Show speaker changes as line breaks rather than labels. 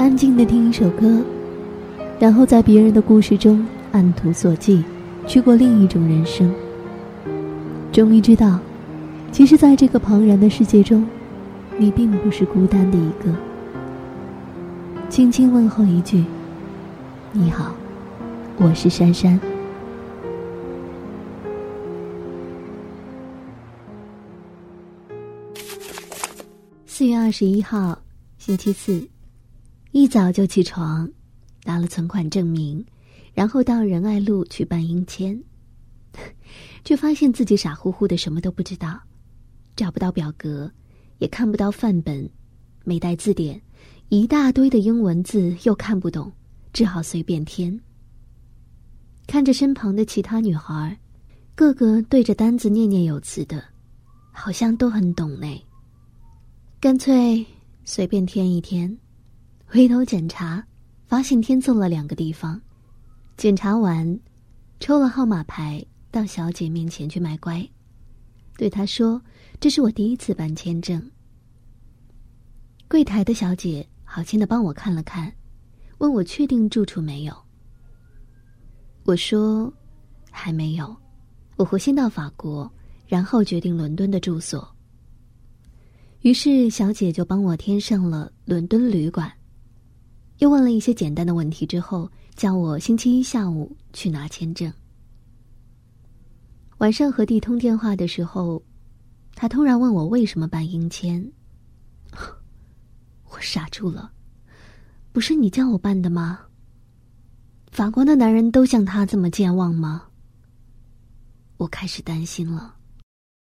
安静的听一首歌，然后在别人的故事中按图索骥，去过另一种人生。终于知道，其实，在这个庞然的世界中，你并不是孤单的一个。轻轻问候一句：“你好，我是珊珊。”四月二十一号，星期四，一早就起床，拿了存款证明，然后到仁爱路去办阴签，却发现自己傻乎乎的什么都不知道，找不到表格，也看不到范本，没带字典，一大堆的英文字又看不懂，只好随便填。看着身旁的其他女孩，个个对着单子念念有词的，好像都很懂呢。干脆随便填一填，回头检查，发现填错了两个地方。检查完，抽了号码牌，到小姐面前去卖乖，对她说：“这是我第一次办签证。”柜台的小姐好心的帮我看了看，问我确定住处没有。我说：“还没有，我会先到法国，然后决定伦敦的住所。”于是，小姐就帮我填上了伦敦旅馆，又问了一些简单的问题之后，叫我星期一下午去拿签证。晚上和弟通电话的时候，他突然问我为什么办英签，我傻住了。不是你叫我办的吗？法国的男人都像他这么健忘吗？我开始担心了。